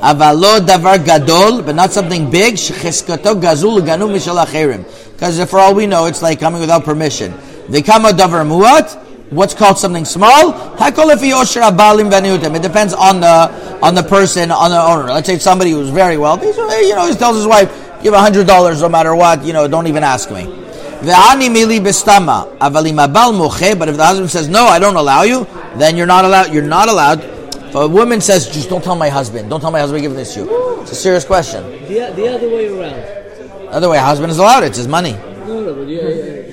Avalo davar gadol, but not something big. Shecheskato gazul ganu mishal acherim. Because for all we know, it's like coming without permission. Vikama davar muat. What's called something small? It depends on the on the person, on the owner. Let's say somebody who's very wealthy. So you know, he tells his wife, "Give a hundred dollars no matter what. You know, don't even ask me." Ve'ani mili bistama avalim abal moche. But if the husband says, "No, I don't allow you," then you're not allowed. You're not allowed. If a woman says, "Just don't tell my husband. Don't tell my husband giving this to you," it's a serious question. The, the other way around. Other way, husband is allowed. It's his money. No, no, but yeah, yeah.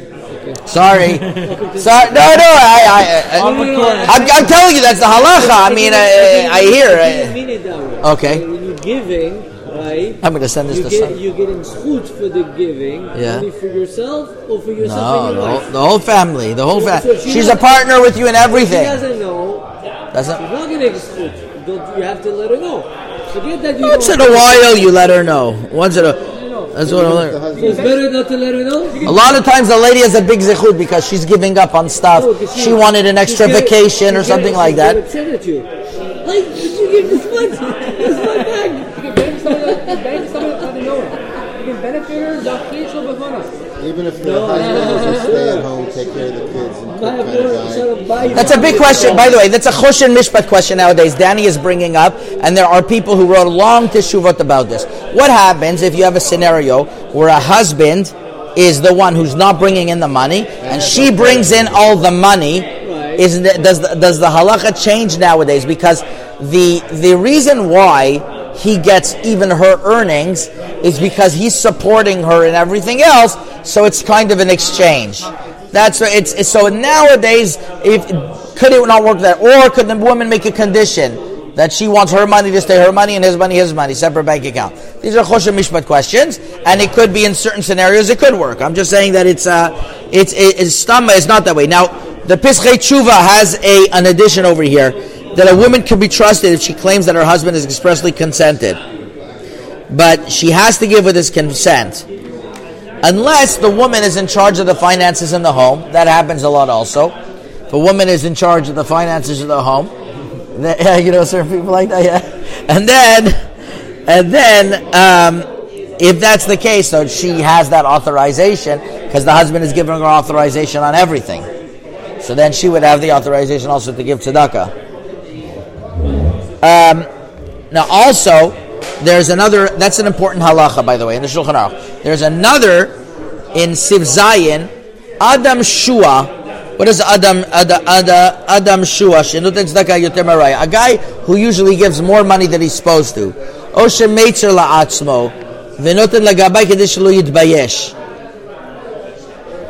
Sorry, sorry. No, no. I, I, I, I'm, I'm telling you that's the halacha. I mean, I, I hear. I it. Okay. When you're giving, right? I'm going to send this You to get, son. you're getting schut for the giving, Yeah. only for yourself or for yourself No, and the your whole, the whole family, the whole So family. she She's a partner with you in everything. She doesn't know. Doesn't. She's not getting schut. Don't, you have to let her know. Forget that you Once in a while, you let her know. Once in a. That's what I The learned. So it's better not to let her know. A lot of times, the lady has a big zichud because she's giving up on stuff. Oh, 'cause She wanted an extra vacation or something like that. upset at you. Like, did you give this much? This is my bag. Zakir shel even if the husband is a stay at home, take care of the kids, and cook kind of no That's a big question, by the way. That's a choshen mishpat question nowadays. Danny is bringing up, and there are people who wrote a long teshuvot about this. What happens if you have a scenario where a husband is the one who's not bringing in the money, and she brings in all the money? Right. Is the, does the, does the halacha change nowadays? Because the the reason why he gets even her earnings is because he's supporting her and everything else. So it's kind of an exchange. That's it's, it's so nowadays. If could it not work that, or could the woman make a condition? that she wants her money to stay her money and his money his money, separate bank account. These are choshen mishpat questions, and it could be in certain scenarios it could work. I'm just saying that it's uh, it's it's stamma is not that way. Now the Pischei Tshuva has a an addition over here that a woman can be trusted if she claims that her husband has expressly consented, but she has to give with his consent. Unless the woman is in charge of the finances in the home, that happens a lot also. If a woman is in charge of the finances of the home, yeah, you know, certain people like that, yeah. And then, and then, um, if that's the case, so she has that authorization because the husband is giving her authorization on everything. So then she would have the authorization also to give tzedakah. Um, now, also, there's another. That's an important halacha, by the way, in the Shulchan Aruch. There's another in Siv Zayin, Adam Shua. What is Adam Adam Adam, Shua? A guy who usually gives more money than he's supposed to. Oshe meitzer la'atzmo, v'noten lagabay kedei shelo yitbayesh.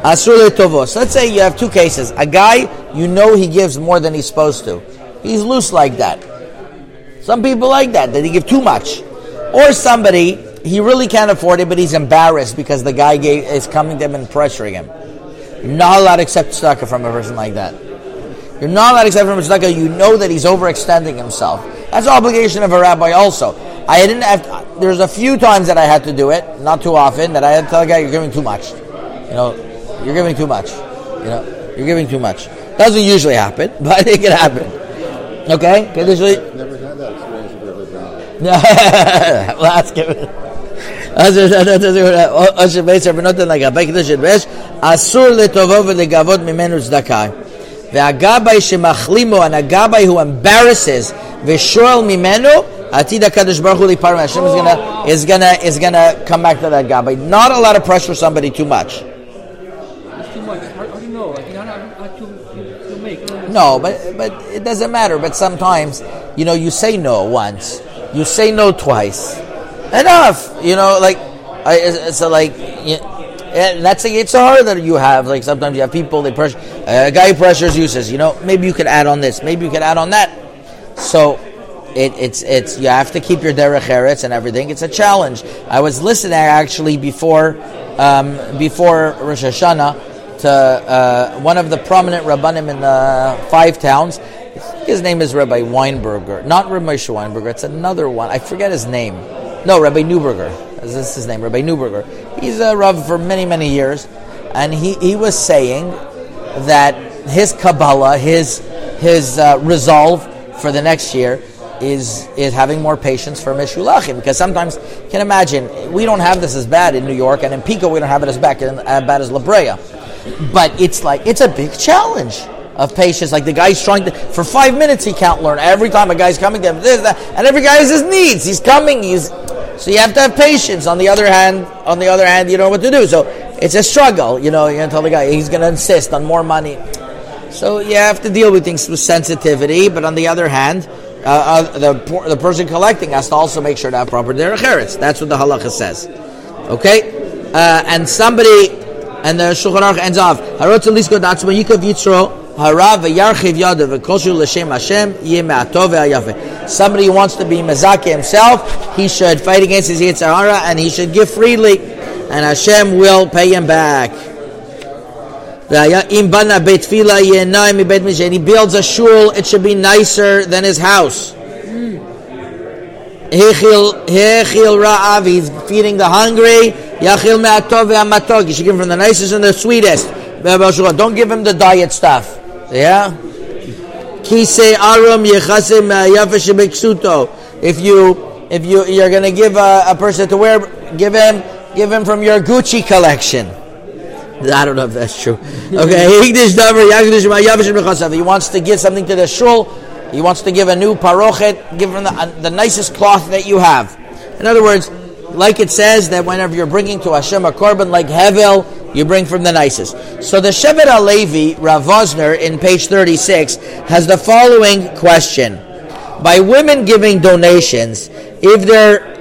Asur letovos. Let's say you have two cases. A guy, you know he gives more than he's supposed to. He's loose like that. Some people like that, that he give too much. Or somebody, he really can't afford it, but he's embarrassed because the guy gave, is coming to him and pressuring him. You're not allowed to accept tzedakah from a person like that. You're not allowed to accept from a tzedakah. You know that he's overextending himself. That's the obligation of a rabbi also. I didn't have, there's a few times that I had to do it, not too often, that I had to tell a guy, you're giving too much. You know, you're giving too much. You know, you're giving too much. Doesn't usually happen, but it can happen. Okay? Okay, this is- Never had that experience with your husband well, that's good. או שבעצם בנותן לגבי קדוש יתבייש, אסור לטובו ולגבות ממנו צדקה. והגבאי שמחלימו, and הגבאי who embarrasses ושואל ממנו, עתיד הקדוש ברוך הוא להיפרד מהשם is gonna, is gonna, is gonna come back to that gabbai. Not allowed to pressure somebody too much. It's too much. How, how do you know? Like, you know, how, how to, to, to make. No, but but it doesn't matter. But sometimes, you know, you say no once, you say no twice, enough. You know, like I, a, like you, that's a hard that you have. Like sometimes you have people they pressure a guy who pressures you says, you know, maybe you could add on this, maybe you could add on that. So. It, it's it's you have to keep your derech eretz and everything. It's a challenge. I was listening actually before um, before Rosh Hashanah to uh, one of the prominent rabbanim in the five towns. His name is Rabbi Weinberger, not Rabbi Moshe Weinberger. It's another one. I forget his name. No, Rabbi Newberger. This is his name, Rabbi Newberger. He's a rav for many many years, and he, he was saying that his Kabbalah, his his uh, resolve for the next year is is having more patience for Mishulachim because sometimes you can imagine we don't have this as bad in New York and in Pico we don't have it as bad, as bad as La Brea, but it's like it's a big challenge of patience. Like the guy's trying to for five minutes he can't learn. Every time a guy's coming to him, this that, and every guy has his needs. He's coming. He's so you have to have patience. On the other hand, on the other hand, you know what to do. So it's a struggle. You know, you're gonna tell the guy he's gonna insist on more money. So you have to deal with things with sensitivity, but on the other hand, uh, uh, the the person collecting has to also make sure to have proper derech eretz. That's what the halacha says. Okay, uh, and somebody and the Shulchan Aruch ends off. Harot lisko datzma yikav yitzro Somebody wants to be mezake himself, he should fight against his yetzer hara and he should give freely, and Hashem will pay him back. Mi. He builds a shul, it should be nicer than his house. Hechil ra'av. He's feeding the hungry. Yachil. You should give him from the nicest and the sweetest. Don't give him the diet stuff. Yeah. Kise arum yechasem me'ayafe shebeksuto. If you if you you're to give a, a person to wear, give him give him from your Gucci collection. I don't know if that's true. Okay, he wants to give something to the shul. He wants to give a new parochet. Give him the, uh, the nicest cloth that you have. In other words, like it says that whenever you're bringing to Hashem a korban like hevel, you bring from the nicest. So the Shevet HaLevi, Rav Wosner, in page 36, has the following question. By women giving donations, if they're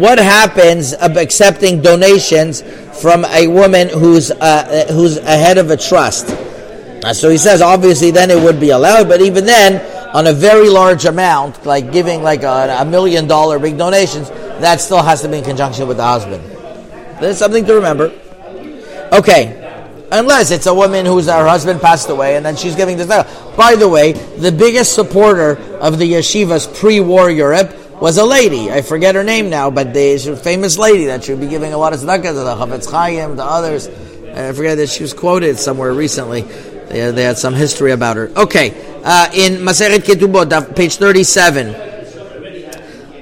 what happens of accepting donations from a woman who's uh, who's ahead of a trust. So he says, obviously, then it would be allowed, but even then, on a very large amount, like giving like a, a million dollar big donations, that still has to be in conjunction with the husband. There's something to remember. Okay. Unless it's a woman whose her husband passed away and then she's giving this. By the way, the biggest supporter of the yeshivas pre-war Europe was a lady. I forget her name now, but the, famous lady that should be giving a lot of tzedakah to the Chafetz Chaim, to others. I forget that she was quoted somewhere recently. They, they had some history about her. Okay, uh, in Masechet Ketubot, page 37,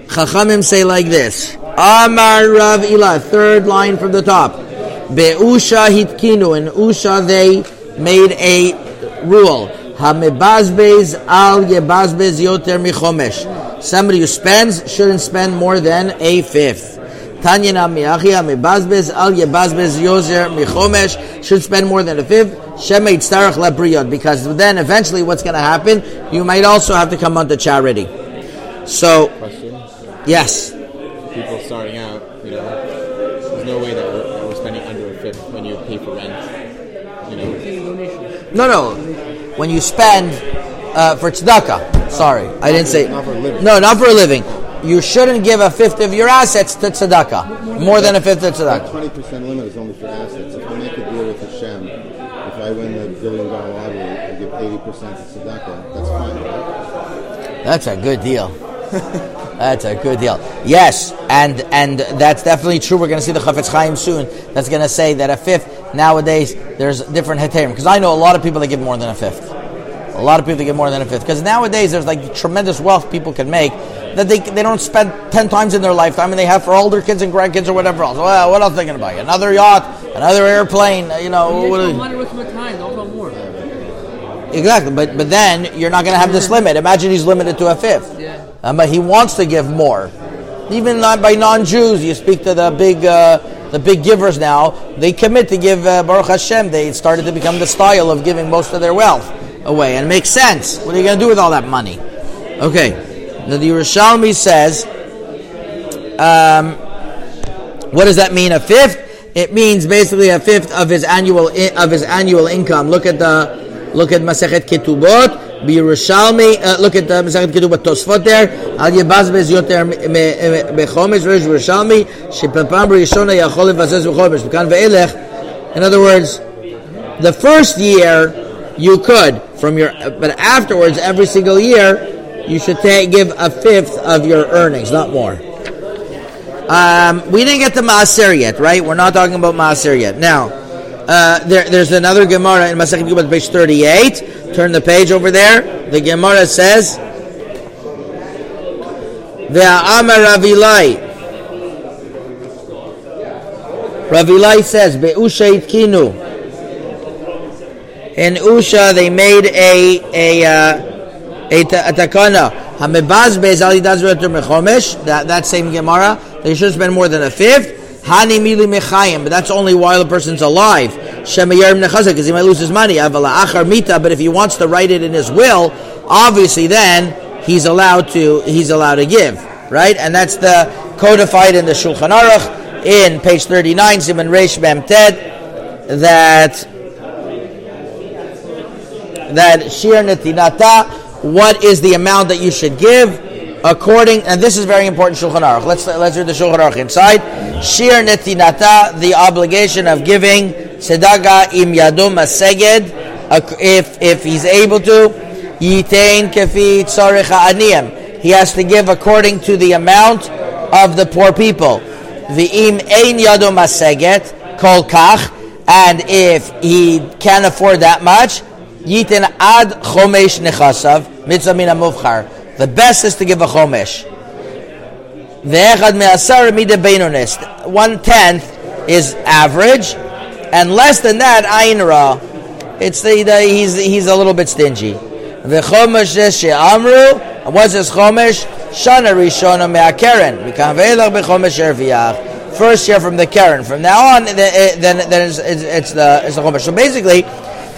Chachamim say like this. Amar Rav Ila, third line from the top. Be'usha hitkinu, in Usha they made a rule. Hamebazbez al yebazbez yoter michomesh. Somebody who spends shouldn't spend more than a fifth. Tanya miachi hamebazbez al yebazbez yoter michomesh should spend more than a fifth. Shemeit starach lebriyot because then eventually what's going to happen? You might also have to come onto charity. So, Question: yes. People starting out, you know, there's no way that we're, that we're spending under a fifth when you pay for rent. You know, No, no. When you spend uh, for tzedakah, sorry, I didn't say. not for. No, not for a living. You shouldn't give a fifth of your assets to tzedakah. More than a fifth of tzedakah. Twenty percent limit is only for assets. If I make a deal with Hashem, if I win the billion dollar lottery, I give eighty percent to tzedakah. That's fine, right? That's a good deal. That's a good deal. Yes, and and that's definitely true. We're going to see the Chafetz Chaim soon. That's going to say that a fifth nowadays there's different heterim because I know a lot of people that give more than a fifth. A lot of people that give more than a fifth because nowadays there's like tremendous wealth people can make that they they don't spend ten times in their lifetime and they have for all their kids and grandkids or whatever else. Well, what else are they going to buy? Another yacht, another airplane. You know, what are- money with my time, don't want more. Exactly, but but then you're not going to have this limit. Imagine he's limited to a fifth. Yeah. Um, but he wants to give more. Even not by non-Jews, you speak to the big uh, the big givers now. They commit to give uh, Baruch Hashem. They started to become the style of giving most of their wealth away, and it makes sense. What are you going to do with all that money? Okay, now the Yerushalmi says, um, what does that mean? A fifth? It means basically a fifth of his annual of his annual income. Look at the look at Masechet Ketubot. B'Yerushalmi, uh, look at the Masechet Ketubot Tosfot there. Al yebazbez yoter bechomesh Rosh Yerushalmi shepapam rishona yachol levazez bechomesh v'kan ve'elech. In other words, the first year you could from your, but afterwards every single year you should give a fifth of your earnings, not more. Um, we didn't get to Maaser yet, right? We're not talking about Maaser yet. Now, uh, there, there's another Gemara in Masechet Yubot, page 38. Turn the page over there. The Gemara says, Ve'amar Rabbi Ilai. Ravilai says, Be'usha itkinu. In Usha, they made a a uh, That that same Gemara. They should spend more than a fifth. Hani mili mechayim, but that's only while the person's alive. Shemayar nechazak, because he might lose his money. Avala achar mita, but if he wants to write it in his will, obviously then he's allowed to he's allowed to give, right? And that's the codified in the Shulchan Aruch in page thirty nine, Zimun Reish Mem Ted, that that shir netinata, what is the amount that you should give according, and this is very important Shulchan Aruch. Let's let's read the Shulchan Aruch inside. Shir netinata, the obligation of giving tzedakah im yadum aseged, if if he's able to, yitain kefi tzarich aniyim. He has to give according to the amount of the poor people. V'im ein yadum aseget kol kach, and if he can't afford that much, yitin ad chomesh nechasav mitzvah min hamuvchar. The best is to give a chomesh. Ve'echad me'asar mida beinonis. One tenth is average, and less than that, ayin ra. It's the, the he's he's a little bit stingy. Ve'chomesh she'amru. What's this chomesh? Shana rishona me'akeren. Mikan ve'elach bechomesh erviach. First year from the keren. From now on, then then, it's, it's, it's the it's the chomesh. So basically,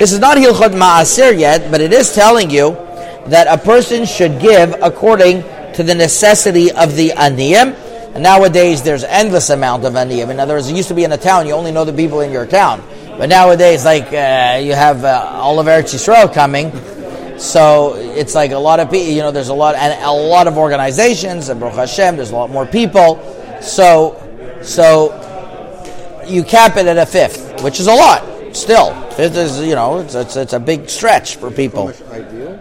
this is not hilchot ma'asir yet, but it is telling you that a person should give according to the necessity of the aniyim. And nowadays, there's endless amount of aniyim. In other words, it used to be in a town, you only know the people in your town. But nowadays, like, uh, you have uh, all of Eretz Yisrael coming, so it's like a lot of people, you know, there's a lot, and a lot of organizations, and Baruch Hashem, there's a lot more people. So, so you cap it at a fifth, which is a lot. Still, fifth is, you know, it's, it's, it's a big stretch for people. Much ideal.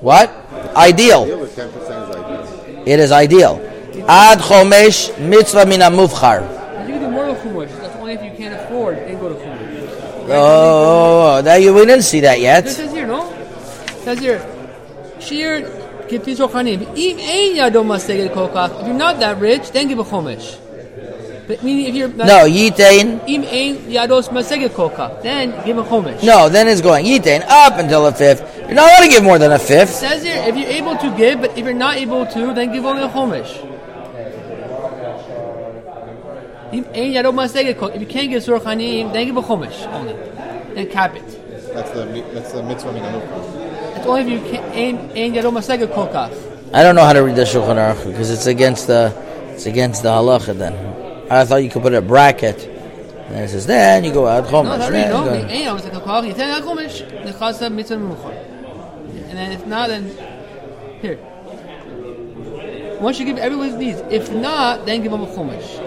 What? Ideal. Ideal is ten percent is ideal. It is ideal. Ad chomesh mitzvah mina mufchar. You can do more than chumash. That's only if you can't afford, then go to chumash. Oh, oh, oh, that you we didn't see that It yet. says here, no? It says here, shir kiti shochanim. Im ein yado maseged kol kach. If you're not that rich, then give a chumash. But meaning if you're No, yitain. im ein yados maseged kol kach, then give a chumash. No, then it's going yitain up until a fifth. You're not allowed to give more than a It fifth. says here, if you're able to give, but if you're not able to, then give only a chumash. Im ein yado maseged kol. If you can't give surchanim, then give a chumash only. Then cap it. That's the mi- that's the mitzvah min hamukra. It's only if you can't ein ein yado maseged kol. I don't know how to read the Shulchan Aruch because it's against the it's against the halacha. Then I thought you could put a bracket. And it says then you go out No, chomesh. that no. go- Ein yado maseged kol. You tell chumash. The chasa mitzvah. And then if not, then here. Once you give everyone's needs, if not, then give them a chumash.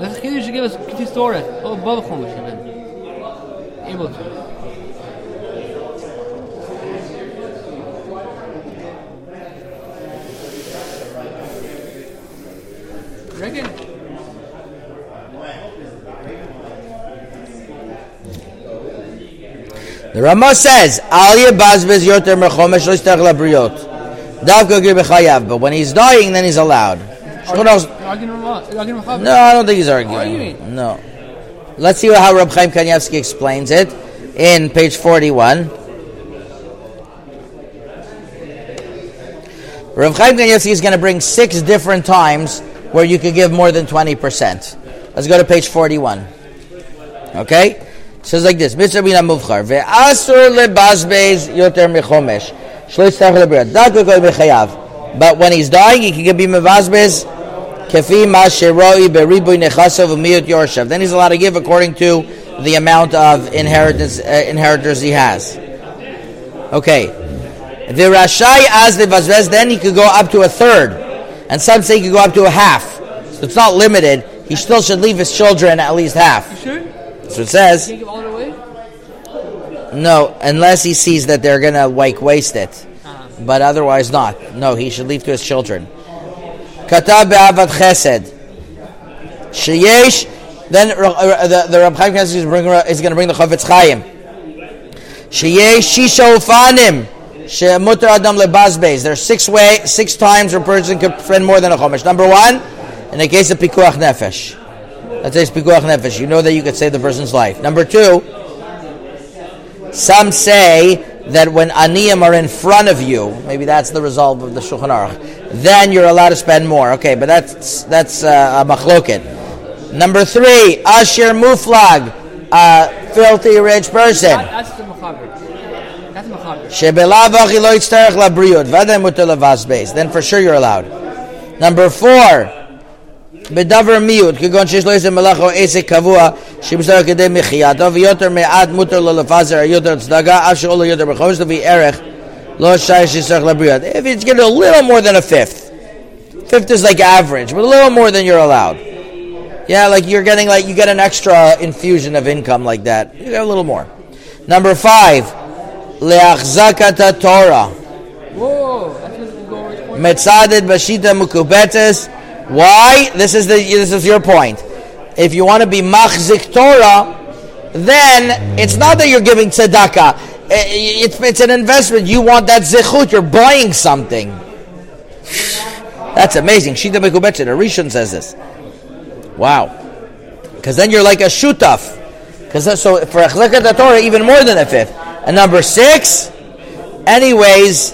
The chiddush should give us kitis torah, oh, above a chumash even. Able to. Reckon? The Rama says, Al yebazbez yoter mechomesh lo yistarach labriot. Davka gir b'chayav. But when he's dying, then he's allowed. Shulchan Aruch- Arguing with what? Arguing with Chaver? No, I don't think he's arguing. No. Let's see how Reb Chaim Kanievsky explains it in page 41. Reb Chaim Kanievsky is going to bring six different times where you could give more than 20%. Let's go to page 41. Okay? It says like this, Mitzvah bina muvchar, ve'asur lebazbez yoter mechomesh, v'kol mechayav. But when he's dying, he can give be mevazbez kefi ma sheroi beribuy nechasav v'miyot yorshav. Then he's allowed to give according to the amount of inheritance, uh, inheritors he has. Okay. The Rashai as the then he could go up to a third. And some say he could go up to a half. So it's not limited. He still should leave his children at least half. Sure? So it says, Can't give all it away? no, unless he sees that they're going to like waste it. But otherwise not. No, he should leave to his children. Katav be'avat chesed. Sheyesh, then uh, the, the Rab Chaim Kanievsky is, bring- is going to bring the Chafetz Chaim. Sheyesh shisha ufanim. Shemutar adam lebazbeis. There's six way, six times where a person could spend more than a chomesh. Number one, in the case of pikuach nefesh. That says pikuach nefesh. You know that you could save the person's life. Number two, some say that when aniyim are in front of you, maybe that's the result of the Shulchan Aruch, then you're allowed to spend more. Okay, but that's that's uh, a machloket. Number three, asher muflag, a filthy rich person. Then for sure you're allowed. Number four, בדבר מיעוט, כגון שיש לו איזה מלאכה או עסק קבוע שבסדר כדי מחייתו, ויותר מעט מותר לו לפזר יותר צדקה, אף שאולו יותר בחומש, לפי ערך לא שייך שיצטרך לבריאות. If it's getting a little more than a fifth, fifth is like average, but a little more than you're allowed. Yeah, like you're getting like, you get an extra infusion of income like that. You get a little more. Number five, leachzakat Torah. Metzadet bashita mukubetes. Why? This is the this is your point. If you want to be machzik Torah, then it's not that you're giving tzedakah. Eh, It's, it's an investment. You want that zechut. You're buying something. That's amazing. Shita mekubetes. The Rishon says this. Wow. Because then you're like a shutaf. Because so for achzakat Torah, even more than a fifth. And number six, anyways,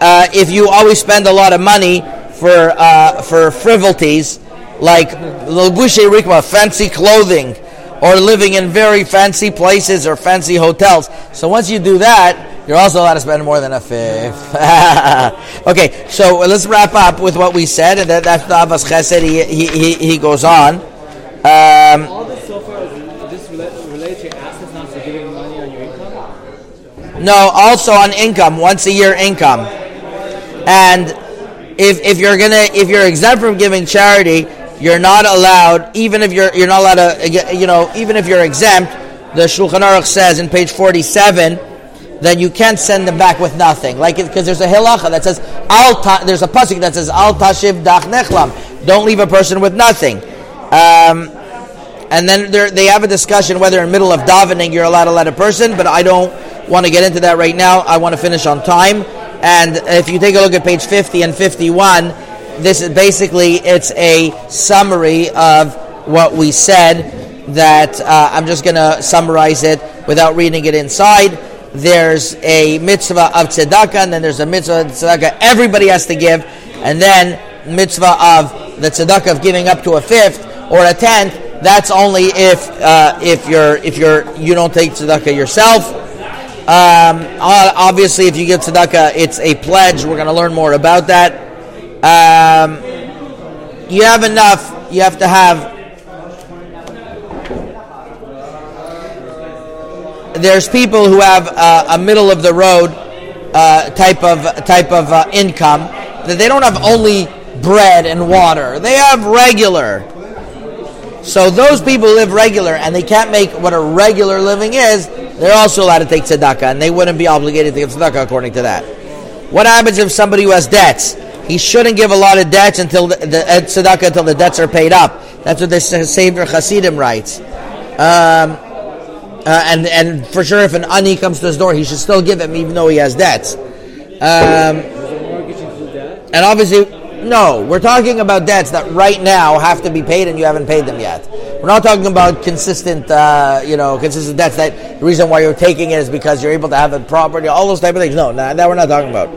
uh, if you always spend a lot of money for uh, for frivolities like lebushe rikma, fancy clothing, or living in very fancy places or fancy hotels. So once you do that, You're also allowed to spend more than a fifth. okay, so let's wrap up with what we said, and that, that's the Ahavas Chesed. He, he, he, he goes on. Um, All this so far is this rela- related to your assets, not for giving money on your income. No, also on income, once a year income. And if if you're gonna if you're exempt from giving charity, you're not allowed. Even if you're you're not allowed to, you know, even if you're exempt, the Shulchan Aruch says in page forty-seven that you can't send them back with nothing. Like because there's a hilacha that says al ta, there's a pasuk that says al tashiv dach nechlam. Don't leave a person with nothing. Um, and then they have a discussion whether in the middle of davening you're allowed to let a person, but I don't want to get into that right now. I want to finish on time. And if you take a look at page 50 and 51, this is basically it's a summary of what we said. That uh, I'm just going to summarize it without reading it inside. There's a mitzvah of tzedakah, and then there's a mitzvah of tzedakah everybody has to give, and then mitzvah of the tzedakah of giving up to a fifth or a tenth. That's only if uh, if you're if you're you don't take tzedakah yourself. Um, obviously, if you give tzedakah, it's a pledge. We're going to learn more about that. Um, you have enough. You have to have. There's people who have uh, a middle of the road uh, type of type of uh, income that they don't have only bread and water. They have regular. So those people live regular and they can't make what a regular living is. They're also allowed to take tzedakah, and they wouldn't be obligated to give tzedakah according to that. What happens if somebody who has debts? He shouldn't give a lot of debts until the, the uh, tzedakah until the debts are paid up. That's what the Sefer Hasidim writes. Um, uh, and and for sure, if an ani comes to his door, he should still give him even though he has debts. Um, and obviously, no, we're talking about debts that right now have to be paid and you haven't paid them yet. We're not talking about consistent, uh, you know, consistent debts that the reason why you're taking it is because you're able to have a property, all those type of things. No, no, that we're not talking about.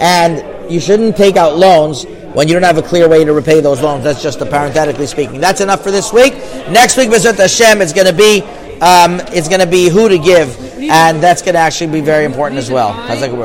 And you shouldn't take out loans when you don't have a clear way to repay those loans. That's just parenthetically speaking. That's enough for this week. Next week, Bezrat Hashem, it's going to be, um, it's going to be who to give, and that's going to actually be very important as well. How's that go?